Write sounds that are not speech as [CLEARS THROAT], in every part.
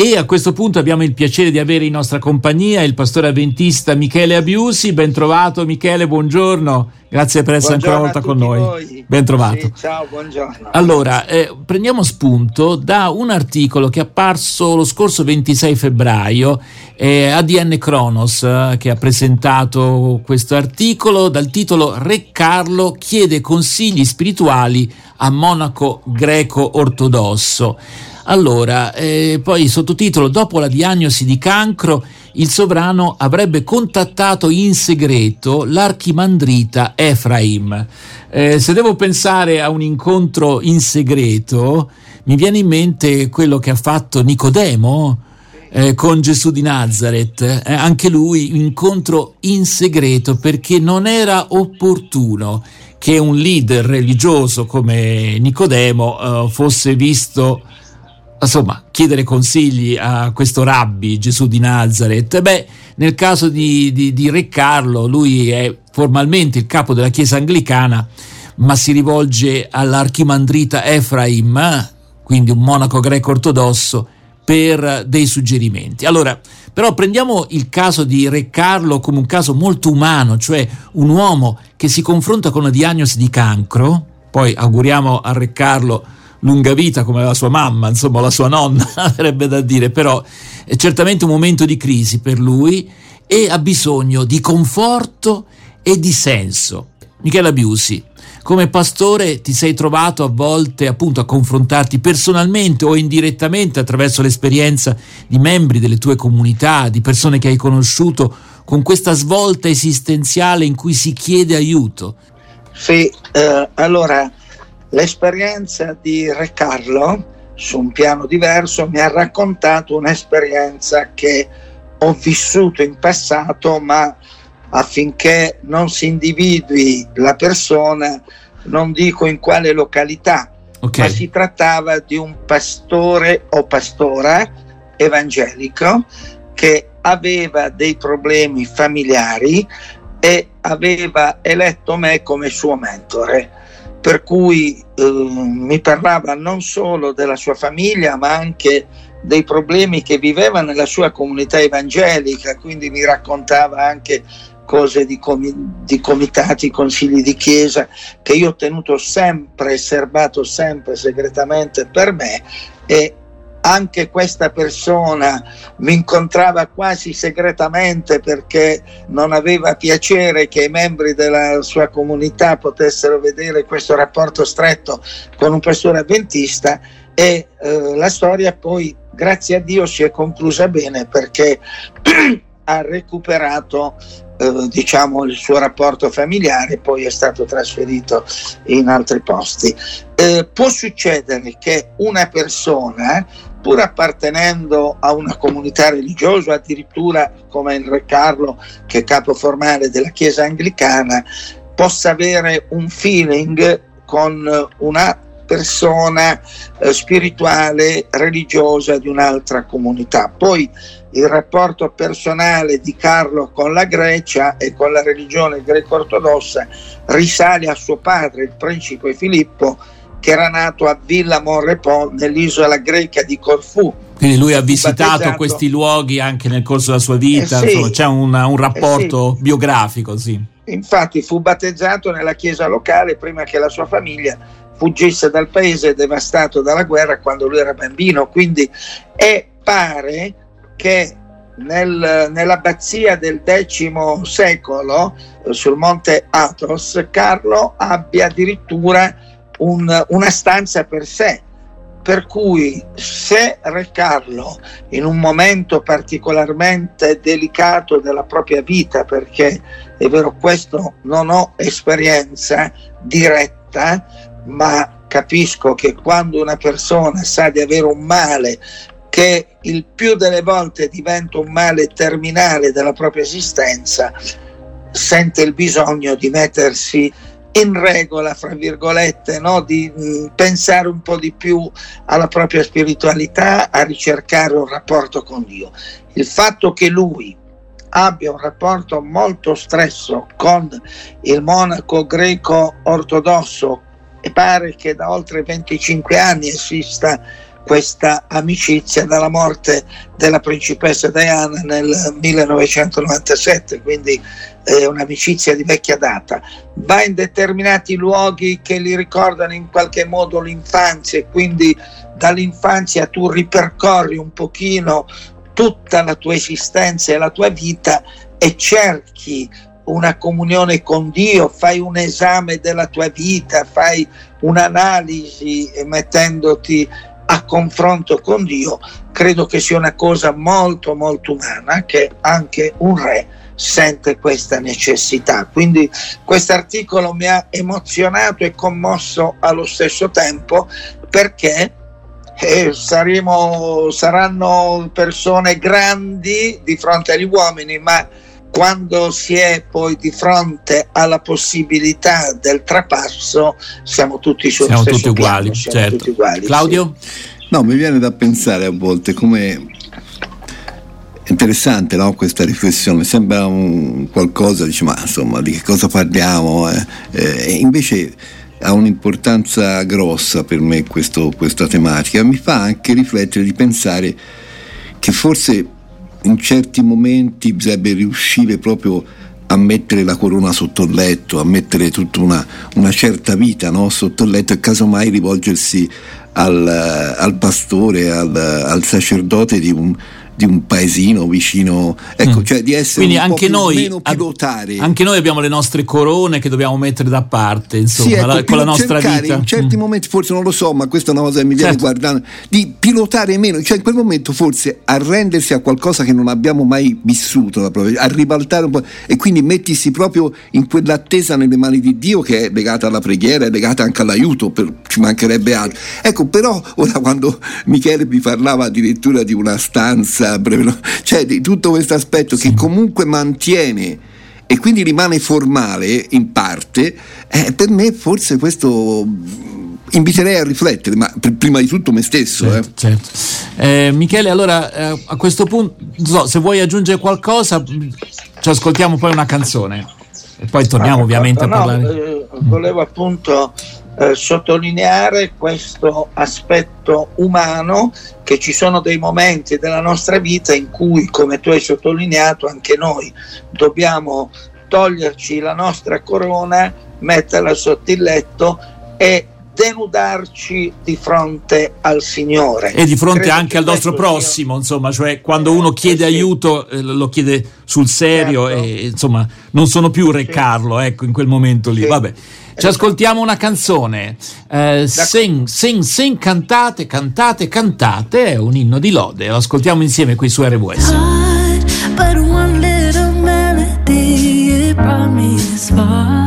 E a questo punto abbiamo il piacere di avere in nostra compagnia il pastore avventista Michele Abiusi. Ben trovato Michele, buongiorno. Grazie per essere buongiorno ancora una volta con noi. Voi. Ben trovato. Sì, ciao, buongiorno. Allora, eh, prendiamo spunto da un articolo che è apparso lo scorso 26 febbraio eh, ADN Kronos eh, che ha presentato questo articolo dal titolo Re Carlo chiede consigli spirituali a monaco greco ortodosso. Allora, eh, poi sottotitolo Dopo la diagnosi di cancro, il sovrano avrebbe contattato in segreto l'archimandrita Efraim. Eh, se devo pensare a un incontro in segreto, mi viene in mente quello che ha fatto Nicodemo eh, con Gesù di Nazareth. Eh, anche lui incontro in segreto perché non era opportuno che un leader religioso come Nicodemo eh, fosse visto insomma, chiedere consigli a questo rabbi Gesù di Nazareth. Beh, nel caso di, di, di, Re Carlo, lui è formalmente il capo della Chiesa anglicana, ma si rivolge all'archimandrita Efraim, quindi un monaco greco ortodosso, per dei suggerimenti. Allora, però prendiamo il caso di Re Carlo come un caso molto umano, cioè un uomo che si confronta con una diagnosi di cancro, poi auguriamo a Re Carlo lunga vita come la sua mamma, insomma la sua nonna, [LAUGHS] avrebbe da dire, però è certamente un momento di crisi per lui e ha bisogno di conforto e di senso. Michela Biusi, come pastore ti sei trovato a volte appunto a confrontarti personalmente o indirettamente attraverso l'esperienza di membri delle tue comunità, di persone che hai conosciuto, con questa svolta esistenziale in cui si chiede aiuto? Sì, eh, allora L'esperienza di Re Carlo, su un piano diverso, mi ha raccontato un'esperienza che ho vissuto in passato, ma affinché non si individui la persona, non dico in quale località, okay. ma si trattava di un pastore o pastora evangelico che aveva dei problemi familiari e aveva eletto me come suo mentore per cui eh, mi parlava non solo della sua famiglia ma anche dei problemi che viveva nella sua comunità evangelica, quindi mi raccontava anche cose di, com- di comitati, consigli di chiesa che io ho tenuto sempre, serbato sempre segretamente per me e anche questa persona mi incontrava quasi segretamente perché non aveva piacere che i membri della sua comunità potessero vedere questo rapporto stretto con un pastore avventista e eh, la storia poi grazie a Dio si è conclusa bene perché [CLEARS THROAT] ha recuperato eh, diciamo il suo rapporto familiare poi è stato trasferito in altri posti. Eh, può succedere che una persona pur appartenendo a una comunità religiosa, addirittura come il Re Carlo, che è capo formale della Chiesa anglicana, possa avere un feeling con una persona eh, spirituale, religiosa di un'altra comunità. Poi il rapporto personale di Carlo con la Grecia e con la religione greco-ortodossa risale a suo padre, il principe Filippo, che era nato a Villa Monrepos nell'isola greca di Corfù. Quindi lui ha visitato battezzato... questi luoghi anche nel corso della sua vita, eh sì, insomma, c'è un, un rapporto eh sì. biografico, sì. Infatti fu battezzato nella chiesa locale prima che la sua famiglia fuggisse dal paese devastato dalla guerra quando lui era bambino, quindi e pare che nel, nell'abbazia del X secolo sul monte Athos Carlo abbia addirittura un, una stanza per sé. Per cui se Re Carlo in un momento particolarmente delicato della propria vita, perché è vero questo non ho esperienza diretta, ma capisco che quando una persona sa di avere un male che il più delle volte diventa un male terminale della propria esistenza, sente il bisogno di mettersi in regola, fra virgolette, no? di mh, mm, pensare un po' di più alla propria spiritualità, a ricercare un rapporto con Dio. Il fatto che lui abbia un rapporto molto stresso con il monaco greco ortodosso e pare che da oltre 25 anni esista questa amicizia dalla morte della principessa Diana nel 1997, quindi è un'amicizia di vecchia data. Va in determinati luoghi che li ricordano in qualche modo l'infanzia e quindi dall'infanzia tu ripercorri un pochino tutta la tua esistenza e la tua vita e cerchi una comunione con Dio, fai un esame della tua vita, fai un'analisi mettendoti a confronto con Dio, credo che sia una cosa molto molto umana che anche un re sente questa necessità. Quindi questo articolo mi ha emozionato e commosso allo stesso tempo perché eh, saremo, saranno persone grandi di fronte agli uomini, ma quando si è poi di fronte alla possibilità del trapasso siamo tutti sul siamo stesso tutti uguali, piano, certo. tutti uguali, Claudio? Sì. No, mi viene da pensare a volte come interessante no? questa riflessione, sembra un qualcosa, dice ma insomma di che cosa parliamo? Eh? Eh, invece ha un'importanza grossa per me questo, questa tematica, mi fa anche riflettere di pensare che forse in certi momenti bisognerebbe riuscire proprio a mettere la corona sotto il letto, a mettere tutta una, una certa vita no? sotto il letto e casomai rivolgersi al, al pastore, al, al sacerdote di un, di un paesino vicino, ecco, mm. cioè di essere Quindi un anche po' noi, meno pilotare. Anche noi abbiamo le nostre corone che dobbiamo mettere da parte, insomma, sì, ecco, la, con la nostra vita. In certi mm. momenti, forse non lo so, ma questa è una cosa che mi viene Certo. guardando, di pilotare meno, cioè in quel momento forse arrendersi a qualcosa che non abbiamo mai vissuto, a ribaltare un po' e quindi mettersi proprio in quell'attesa nelle mani di Dio che è legata alla preghiera, è legata anche all'aiuto, per- ci mancherebbe altro. Ecco, però ora quando Michele mi parlava addirittura di una stanza, no? cioè di tutto questo aspetto che comunque mantiene e quindi rimane formale in parte, eh, per me forse questo mh, inviterei a riflettere, ma pr- prima di tutto me stesso. eh. Certo, certo. Eh, Michele, allora eh, a questo punto, non so, se vuoi aggiungere qualcosa, mh, ci ascoltiamo poi una canzone e poi torniamo Ah, ovviamente a no, parlare. eh, volevo appunto eh, sottolineare questo aspetto umano che ci sono dei momenti della nostra vita in cui, come tu hai sottolineato, anche noi dobbiamo toglierci la nostra corona, metterla sotto il letto e denudarci di fronte al Signore. E di fronte Credo anche che al nostro prossimo, insomma, cioè quando uno chiede Eh, sì. aiuto eh, lo chiede sul serio Certo. e insomma non sono più Re Sì. Carlo, ecco, in quel momento lì. Sì. Vabbè. Ci Esatto. ascoltiamo una canzone. Eh, sing, sing, sing, cantate, cantate, cantate, è un inno di lode. Lo ascoltiamo insieme qui su RWS. hard, but one little melody it brought me this far.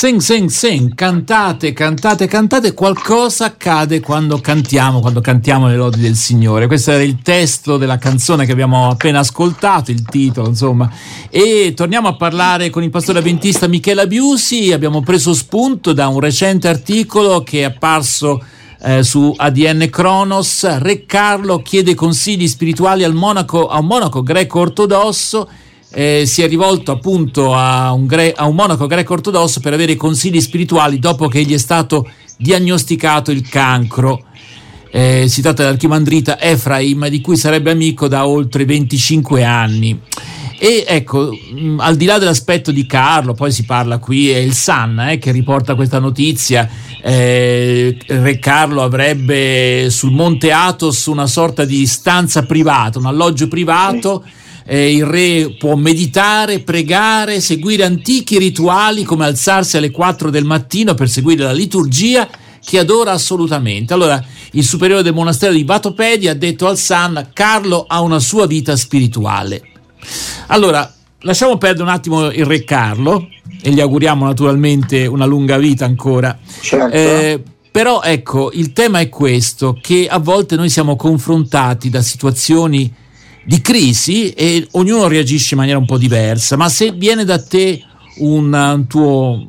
Sing, sing, sing, cantate, cantate, cantate, qualcosa accade quando cantiamo, quando cantiamo le lodi del Signore. Questo era il testo della canzone che abbiamo appena ascoltato, il titolo, insomma. E torniamo a parlare con il pastore avventista Michela Biusi. Abbiamo preso spunto da un recente articolo che è apparso eh, su ADN Kronos. Re Carlo chiede consigli spirituali al monaco, a un monaco greco ortodosso eh, si è rivolto appunto a un, gre- a un monaco greco ortodosso per avere consigli spirituali dopo che gli è stato diagnosticato il cancro. Eh, si tratta dell'archimandrita Efraim, di cui sarebbe amico da oltre 25 anni. E ecco, mh, mm, al di là dell'aspetto di Carlo, poi si parla qui, è il Sun eh, che riporta questa notizia. Eh, Re Carlo avrebbe sul Monte Athos una sorta di stanza privata, un alloggio privato. Sì eh, il re può meditare, pregare, seguire antichi rituali come alzarsi alle 4 del mattino per seguire la liturgia che adora assolutamente. Allora, il superiore del monastero di Vatopedia ha detto al San Carlo ha una sua vita spirituale. Allora, lasciamo perdere un attimo il re Carlo e gli auguriamo naturalmente una lunga vita ancora. Certo. Eh, però ecco, il tema è questo, che a volte noi siamo confrontati da situazioni di crisi e ognuno reagisce in maniera un po' diversa, ma se viene da te un, un tuo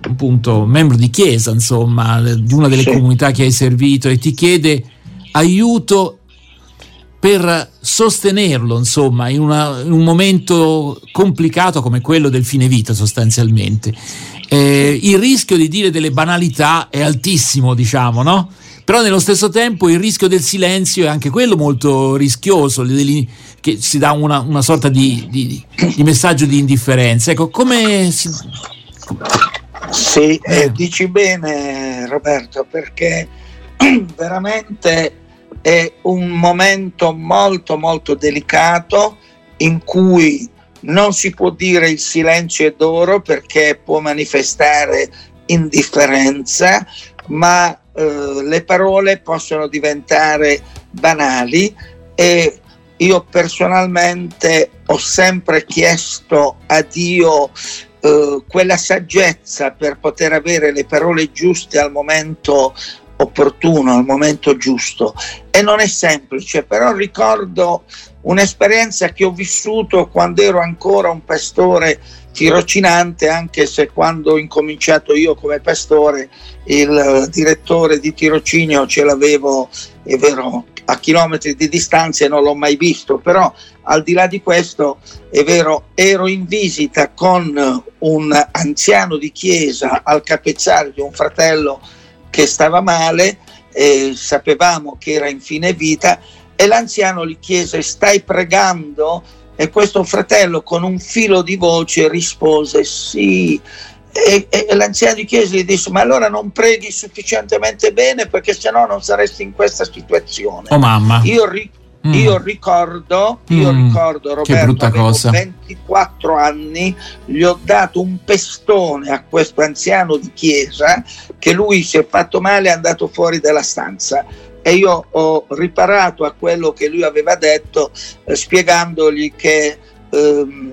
appunto membro di chiesa, insomma, di una delle sì. comunità che hai servito e ti chiede aiuto per sostenerlo, insomma, in, una, in un momento complicato come quello del fine vita sostanzialmente. Eh, il rischio di dire delle banalità è altissimo, diciamo, no? Però nello stesso tempo il rischio del silenzio è anche quello molto rischioso, che si dà una, una sorta di, di, di, messaggio di indifferenza. Ecco, come si... Sì, eh, dici bene Roberto, perché [CLEARS THROAT] veramente è un momento molto molto delicato in cui non si può dire il silenzio è d'oro perché può manifestare indifferenza, ma eh, le parole possono diventare banali e io personalmente ho sempre chiesto a Dio eh, quella saggezza per poter avere le parole giuste al momento opportuno, al momento giusto. E non è semplice, però ricordo un'esperienza che ho vissuto quando ero ancora un pastore tirocinante, anche se quando ho incominciato io come pastore il direttore di tirocinio ce l'avevo, è vero, a chilometri di distanza e non l'ho mai visto, però al di là di questo è vero, ero in visita con un anziano di chiesa al capezzale di un fratello che stava male sapevamo che era in fine vita e l'anziano gli chiese stai pregando e questo fratello con un filo di voce rispose sì. E, e, e l'anziano di chiesa gli disse: Ma allora non preghi sufficientemente bene perché sennò non saresti in questa situazione. Oh mamma. Io, ri- mm. io ricordo, io mm. ricordo Roberto, avevo cosa. 24 anni, gli ho dato un pestone a questo anziano di chiesa che lui si è fatto male e è andato fuori dalla stanza e io ho riparato a quello che lui aveva detto eh, spiegandogli che ehm,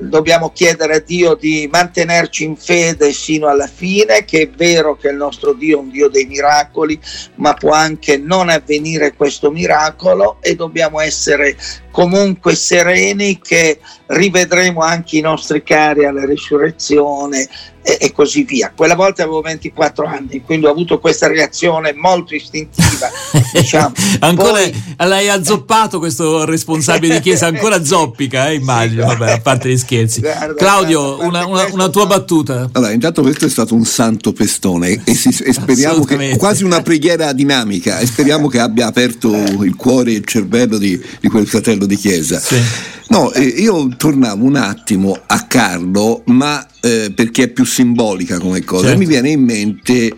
dobbiamo chiedere a Dio di mantenerci in fede sino alla fine, che è vero che il nostro Dio è un Dio dei miracoli, ma può anche non avvenire questo miracolo e dobbiamo essere comunque sereni che rivedremo anche i nostri cari alla risurrezione e, e, così via. Quella volta avevo 24 anni, quindi ho avuto questa reazione molto istintiva. [LAUGHS] [LAUGHS] diciamo. ancora Poi, l'hai azzoppato questo responsabile di chiesa, ancora zoppica, eh, immagino, vabbè, a parte gli scherzi. Guarda, Claudio, guarda, una, una, una, tua battuta. Allora, intanto questo è stato un santo pestone e, si, e [LAUGHS] speriamo che quasi una preghiera dinamica e speriamo che abbia aperto il cuore e il cervello di, di quel fratello di chiesa. Sì. No, eh, io tornavo un attimo a Carlo, ma eh, perché è più simbolica come cosa. Certo. Mi viene in mente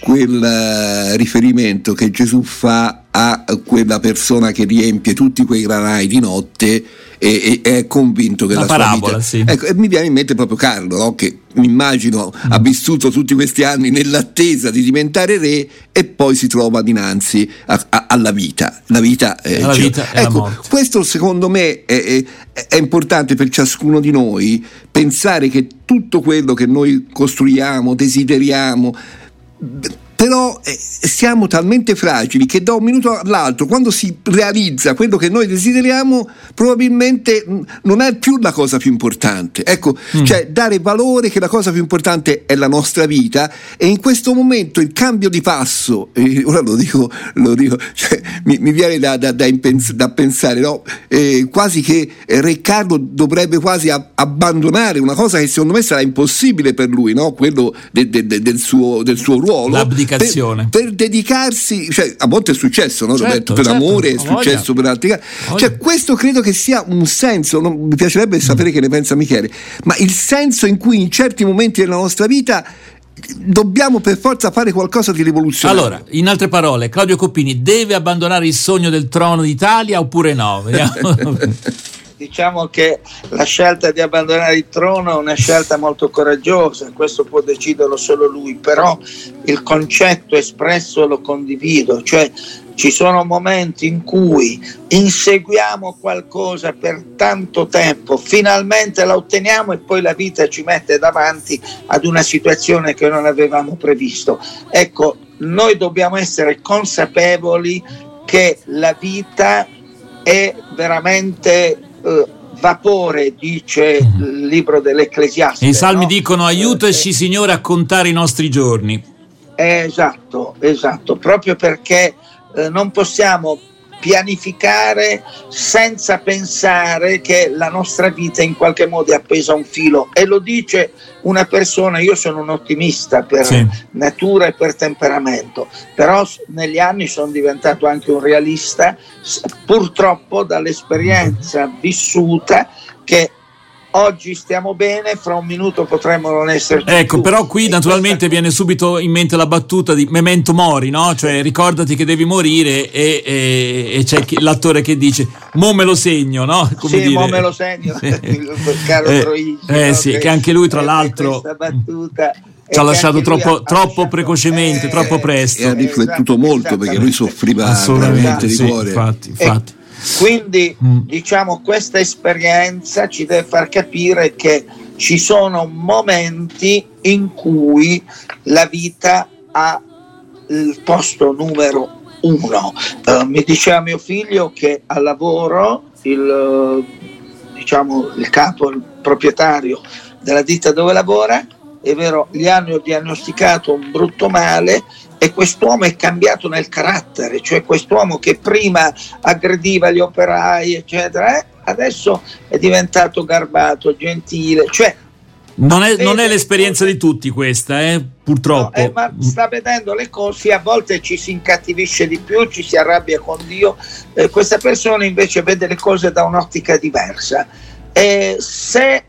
quel uh, riferimento che Gesù fa a quella persona che riempie tutti quei granai di notte e, e è convinto che La la, parabola, sua vita... sì. Ecco, e mi viene in mente proprio Carlo, no? che mi immagino ha vissuto tutti questi anni nell'attesa di diventare re e poi si trova dinanzi a- a- alla vita. La vita, eh, cioè- vita ecco, questo secondo me è, è- è importante per ciascuno di noi pensare che tutto quello che noi costruiamo, desideriamo, Блин. Però eh, siamo talmente fragili che da un minuto all'altro, quando si realizza quello che noi desideriamo, probabilmente mh, non è più la cosa più importante. Ecco, cioè dare valore che la cosa più importante è la nostra vita e in questo momento il cambio di passo, eh, ora lo dico, lo dico [LAUGHS] cioè, mi, mi viene da, da- da impens- da pensare, no? Eh, quasi che eh, Re Carlo dovrebbe quasi a- abbandonare una cosa che secondo me sarà impossibile per lui, no? quello de- de- de- del, suo, del suo ruolo. L'abdicazione. Per, per dedicarsi, cioè, a volte è successo, no, Certo, Roberto? Per certo, amore, è successo per altri casi. Cioè, questo credo che sia un senso, non- mi piacerebbe Mm. sapere che ne pensa Michele, ma il senso in cui in certi momenti della nostra vita dobbiamo per forza fare qualcosa di rivoluzionario. Allora, in altre parole, Claudio Coppini deve abbandonare il sogno del trono d'Italia oppure no? Vediamo. [LAUGHS] [LAUGHS] Diciamo che la scelta di abbandonare il trono è una scelta molto coraggiosa, questo può deciderlo solo lui, però il concetto espresso lo condivido, cioè ci sono momenti in cui inseguiamo qualcosa per tanto tempo, finalmente la otteniamo e poi la vita ci mette davanti ad una situazione che non avevamo previsto. Ecco, noi dobbiamo essere consapevoli che la vita è veramente eh, vapore, dice il libro dell'Ecclesiaste. I salmi no? dicono aiutaci Eh, Signore a contare i nostri giorni. eh, esatto, esatto, proprio perché eh, non possiamo pianificare senza pensare che la nostra vita in qualche modo è appesa a un filo e lo dice una persona, io sono un ottimista per Sì. natura e per temperamento, però negli anni sono diventato anche un realista, purtroppo dall'esperienza vissuta che oggi stiamo bene, fra un minuto potremmo non esserci Ecco, più. però qui E naturalmente questa- viene subito in mente la battuta di memento mori, no? Cioè ricordati che devi morire e, e- e c'è chi- l'attore che dice mo me lo segno, no? sì, mo me lo segno, Sì. [LAUGHS] caro Eh, Troisi, eh no? sì, che anche lui tra l'altro questa battuta e ci ha che lasciato troppo, ha- troppo lasciato- precocemente, eh, troppo presto. E ha riflettuto esatto, molto perché lui soffriva Assolutamente, veramente di sì, cuore. infatti, E infatti. Quindi Mm. diciamo questa esperienza ci deve far capire che ci sono momenti in cui la vita ha il posto numero uno. Eh, mi diceva mio figlio che al lavoro il, diciamo, il capo, il proprietario della ditta dove lavora, è vero, gli hanno diagnosticato un brutto male e quest'uomo è cambiato nel carattere, cioè quest'uomo che prima aggrediva gli operai, eccetera, eh, adesso è diventato garbato, gentile, cioè Non è, non è l'esperienza di tutti questa, eh, No, purtroppo. eh, ma sta vedendo le cose, a volte ci si incattivisce di più, ci si arrabbia con Dio, eh, questa persona invece vede le cose da un'ottica diversa. E se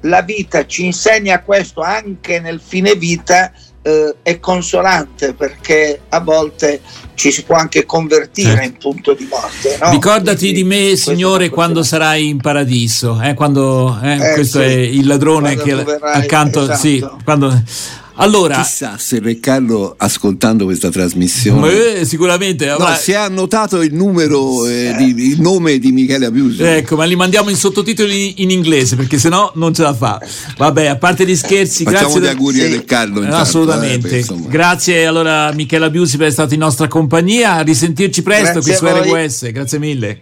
la vita ci insegna questo anche nel fine vita, eh, è consolante perché a volte ci si può anche convertire Certo. in punto di morte. no? Ricordati Quindi di me, Signore, quando sarai in paradiso. eh, quando, eh, Eh, questo sì. è il ladrone Quando che verrai, accanto. esatto. Sì, quando- allora, Chissà se Re Carlo, ascoltando questa trasmissione, eh, sicuramente no, avrà- si è annotato il numero, eh, di- il nome di Michele Abiuso. Ecco, ma li mandiamo in sottotitoli in inglese perché sennò non ce la fa. Vabbè, a parte gli scherzi, Facciamo grazie gli auguri sì. a Re Carlo. Eh, intanto, assolutamente. eh, per, insomma. Grazie allora Michela Biusi per essere stato in nostra compagnia. A risentirci presto Grazie qui su a voi. RWS. Grazie mille.